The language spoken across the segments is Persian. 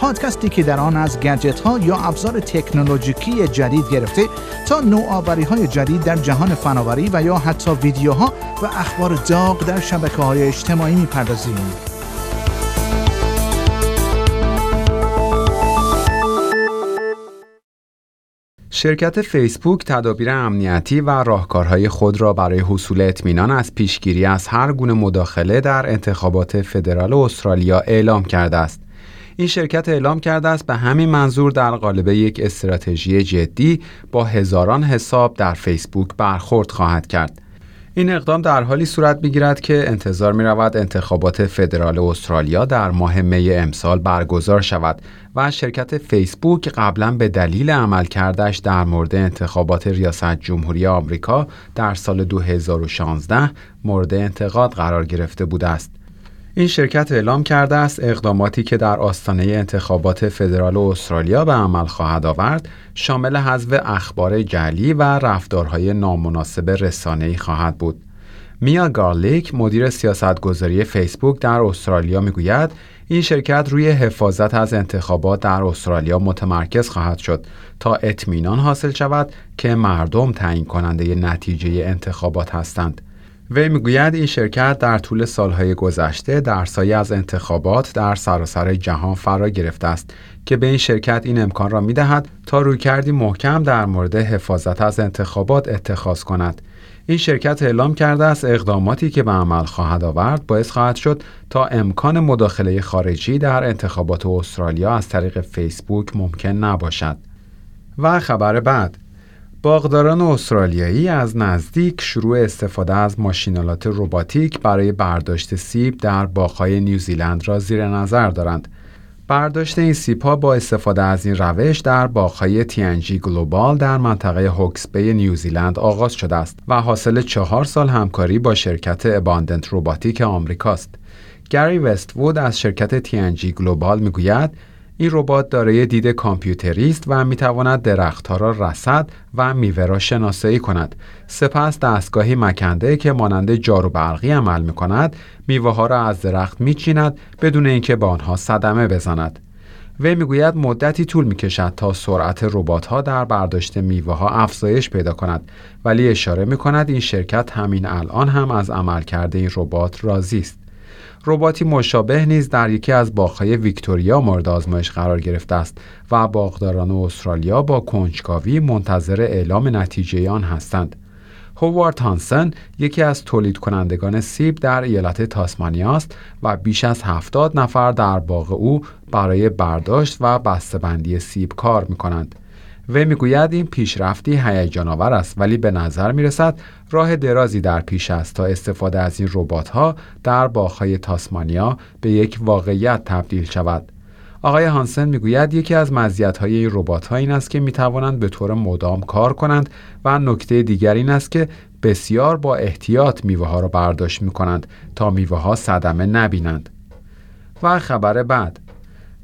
پادکستی که در آن از گجت ها یا ابزار تکنولوژیکی جدید گرفته تا نوآوری های جدید در جهان فناوری و یا حتی ویدیوها و اخبار داغ در شبکه های اجتماعی می‌پردازیم. شرکت فیسبوک تدابیر امنیتی و راهکارهای خود را برای حصول اطمینان از پیشگیری از هر گونه مداخله در انتخابات فدرال استرالیا اعلام کرده است. این شرکت اعلام کرده است به همین منظور در قالب یک استراتژی جدی با هزاران حساب در فیسبوک برخورد خواهد کرد. این اقدام در حالی صورت می‌گیرد که انتظار می رود انتخابات فدرال استرالیا در ماه می امسال برگزار شود و شرکت فیسبوک قبلا به دلیل عملکردش در مورد انتخابات ریاست جمهوری آمریکا در سال 2016 مورد انتقاد قرار گرفته بوده است. این شرکت اعلام کرده است اقداماتی که در آستانه انتخابات فدرال استرالیا به عمل خواهد آورد شامل حذف اخبار جعلی و رفتارهای نامناسب رسانه‌ای خواهد بود. میا گارلیک مدیر سیاستگذاری فیسبوک در استرالیا می‌گوید این شرکت روی حفاظت از انتخابات در استرالیا متمرکز خواهد شد تا اطمینان حاصل شود که مردم تعیین کننده نتیجه انتخابات هستند. وی می‌گوید این شرکت در طول سالهای گذشته در سایه از انتخابات در سراسر جهان فرا گرفته است که به این شرکت این امکان را می‌دهد تا رویکردی محکم در مورد حفاظت از انتخابات اتخاذ کند. این شرکت اعلام کرده است اقداماتی که به عمل خواهد آورد باعث خواهد شد تا امکان مداخله خارجی در انتخابات استرالیا از طریق فیسبوک ممکن نباشد. و خبر بعد. باغداران استرالیایی از نزدیک شروع استفاده از ماشینالات رباتیک برای برداشت سیب در باغهای نیوزیلند را زیر نظر دارند. برداشت این سیب با استفاده از این روش در باغهای T&G Global در منطقه هاکس بی نیوزیلند آغاز شده است و حاصل چهار سال همکاری با شرکت Abundant Robotics آمریکاست. گری وستوود از شرکت T&G Global می‌گوید این ربات دارای دید کامپیوتری است و می‌تواند درختها را رصد و میوه را شناسایی کند. سپس دستگاهی مکنده که مانند جارو برقی عمل می کند میوه ها را از درخت میچیند بدون اینکه به آنها صدمه بزند. وی می‌گوید مدتی طول می‌کشد تا سرعت ربات ها در برداشت میوه ها افزایش پیدا کند. ولی اشاره می کند این شرکت همین الان هم از عملکرد این ربات راضی است. رباتی مشابه نیز در یکی از باغهای ویکتوریا مورد آزمایش قرار گرفته است و باغداران استرالیا با کنجکاوی منتظر اعلام نتیجه آن هستند. هوارد هانسن یکی از تولید کنندگان سیب در ایالت تاسمانیا است و بیش از هفتاد نفر در باغ او برای برداشت و بسته‌بندی سیب کار می کنند. وی می‌گوید این پیشرفتی هیجان آور است ولی به نظر می رسد راه درازی در پیش است تا استفاده از این ربات ها در باغهای تاسمانیا به یک واقعیت تبدیل شود. آقای هانسن می‌گوید یکی از مزیت‌های این ربات ها این است که می توانند به طور مدام کار کنند و نکته دیگر این است که بسیار با احتیاط میوه ها را برداشت می کنند تا میوه ها صدمه نبینند. و خبر بعد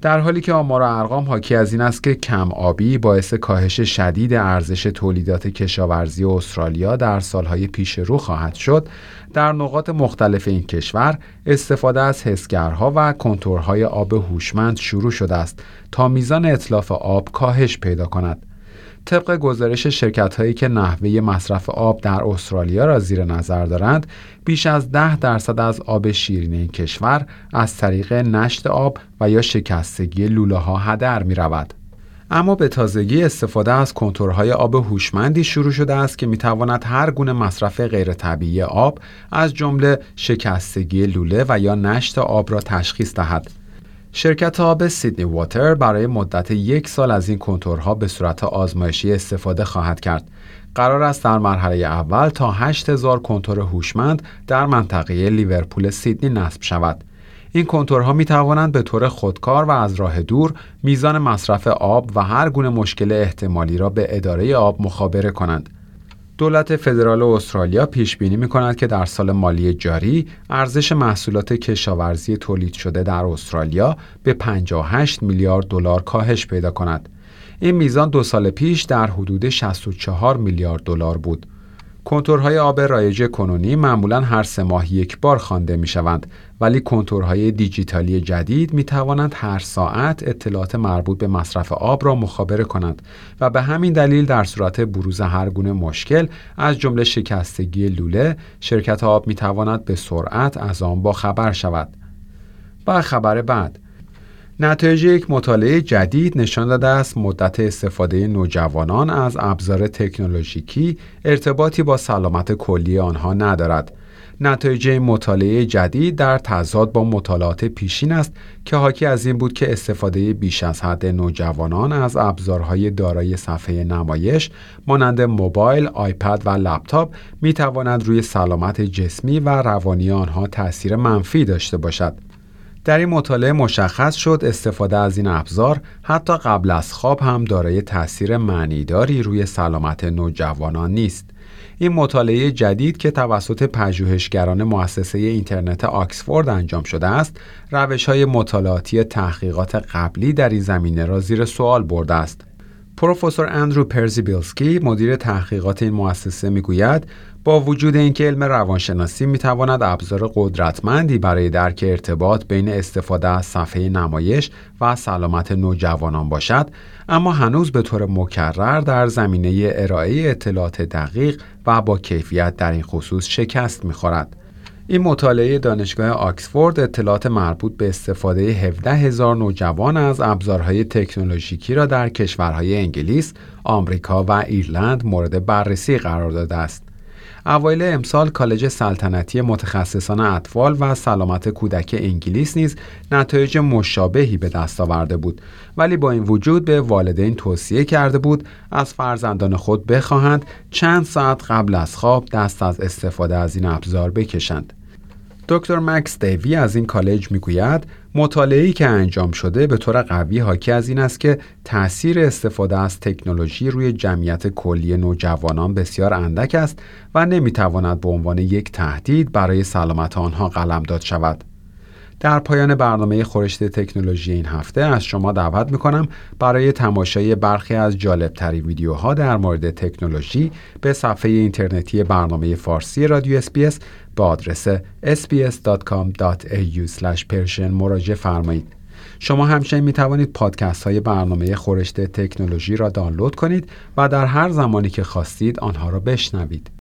در حالی که آمار و ارقام حاکی از این است که کم آبی باعث کاهش شدید ارزش تولیدات کشاورزی استرالیا در سالهای پیش رو خواهد شد. در نقاط مختلف این کشور استفاده از حسگرها و کنتورهای آب هوشمند شروع شده است تا میزان اطلاف آب کاهش پیدا کند. طبق گزارش شرکت هایی که نحوه مصرف آب در استرالیا را زیر نظر دارند بیش از ده درصد از آب شیرین این کشور از طریق نشت آب و یا شکستگی لوله ها هدر می رود. اما به تازگی استفاده از کنتورهای آب هوشمندی شروع شده است که می‌تواند هر گونه مصرف غیر طبیعی آب از جمله شکستگی لوله و یا نشت آب را تشخیص دهد شرکت آب سیدنی واتر برای مدت یک سال از این کنتورها به صورت آزمایشی استفاده خواهد کرد. قرار است در مرحله اول تا 8000 کنتور هوشمند در منطقه لیورپول سیدنی نصب شود. این کنتورها می توانند به طور خودکار و از راه دور میزان مصرف آب و هر گونه مشکل احتمالی را به اداره آب مخابره کنند. دولت فدرال استرالیا پیش بینی می کند که در سال مالی جاری ارزش محصولات کشاورزی تولید شده در استرالیا به 58 میلیارد دلار کاهش پیدا کند. این میزان دو سال پیش در حدود 64 میلیارد دلار بود. کنتورهای آب رایج کنونی معمولا هر سه ماه یک بار خوانده می شوند ولی کنتورهای دیجیتالی جدید می توانند هر ساعت اطلاعات مربوط به مصرف آب را مخابره کنند و به همین دلیل در صورت بروز هر گونه مشکل از جمله شکستگی لوله شرکت آب می تواند به سرعت از آن با خبر شود. و خبر بعد نتایج یک مطالعه جدید نشان داده است مدت استفاده نوجوانان از ابزار تکنولوژیکی ارتباطی با سلامت کلی آنها ندارد. نتایج مطالعه جدید در تضاد با مطالعات پیشین است که حاکی از این بود که استفاده بیش از حد نوجوانان از ابزارهای دارای صفحه نمایش مانند موبایل، آیپد و لپتاپ می تواند روی سلامت جسمی و روانی آنها تاثیر منفی داشته باشد. در این مطالعه مشخص شد استفاده از این ابزار حتی قبل از خواب هم دارای تاثیر معنیداری روی سلامت نوجوانان نیست. این مطالعه جدید که توسط پژوهشگران مؤسسه اینترنت آکسفورد انجام شده است، روش های مطالعاتی تحقیقات قبلی در این زمینه را زیر سوال برده است. پروفسور اندرو پرزیبیلسکی مدیر تحقیقات این مؤسسه می‌گوید با وجود اینکه علم روانشناسی می‌تواند ابزار قدرتمندی برای درک ارتباط بین استفاده از صفحه نمایش و سلامت نوجوانان باشد اما هنوز به طور مکرر در زمینه ارائه اطلاعات دقیق و با کیفیت در این خصوص شکست می‌خورد. این مطالعه دانشگاه آکسفورد اطلاعات مربوط به استفاده 17 هزار نوجوان از ابزارهای تکنولوژیکی را در کشورهای انگلیس، آمریکا و ایرلند مورد بررسی قرار داده است. اوایل امسال کالج سلطنتی متخصصان اطفال و سلامت کودک انگلیس نیز نتایج مشابهی به دست آورده بود. ولی با این وجود به والدین توصیه کرده بود از فرزندان خود بخواهند چند ساعت قبل از خواب دست از استفاده از این ابزار بکشند. دکتر مکس دیوی از این کالج می‌گوید مطالعه‌ای که انجام شده به طور قوی حاکی از این است که تاثیر استفاده از تکنولوژی روی جمعیت کلی نوجوانان بسیار اندک است و نمی‌تواند به عنوان یک تهدید برای سلامت آنها قلمداد شود. در پایان برنامه خورشت تکنولوژی این هفته از شما دعوت می‌کنم برای تماشای برخی از جالبترین ویدیوها در مورد تکنولوژی به صفحه اینترنتی برنامه فارسی رادیو اسپیس به آدرس sbs.com.au مراجعه فرمایید. شما همچنین می توانید پادکست های برنامه خورشت تکنولوژی را دانلود کنید و در هر زمانی که خواستید آنها را بشنوید.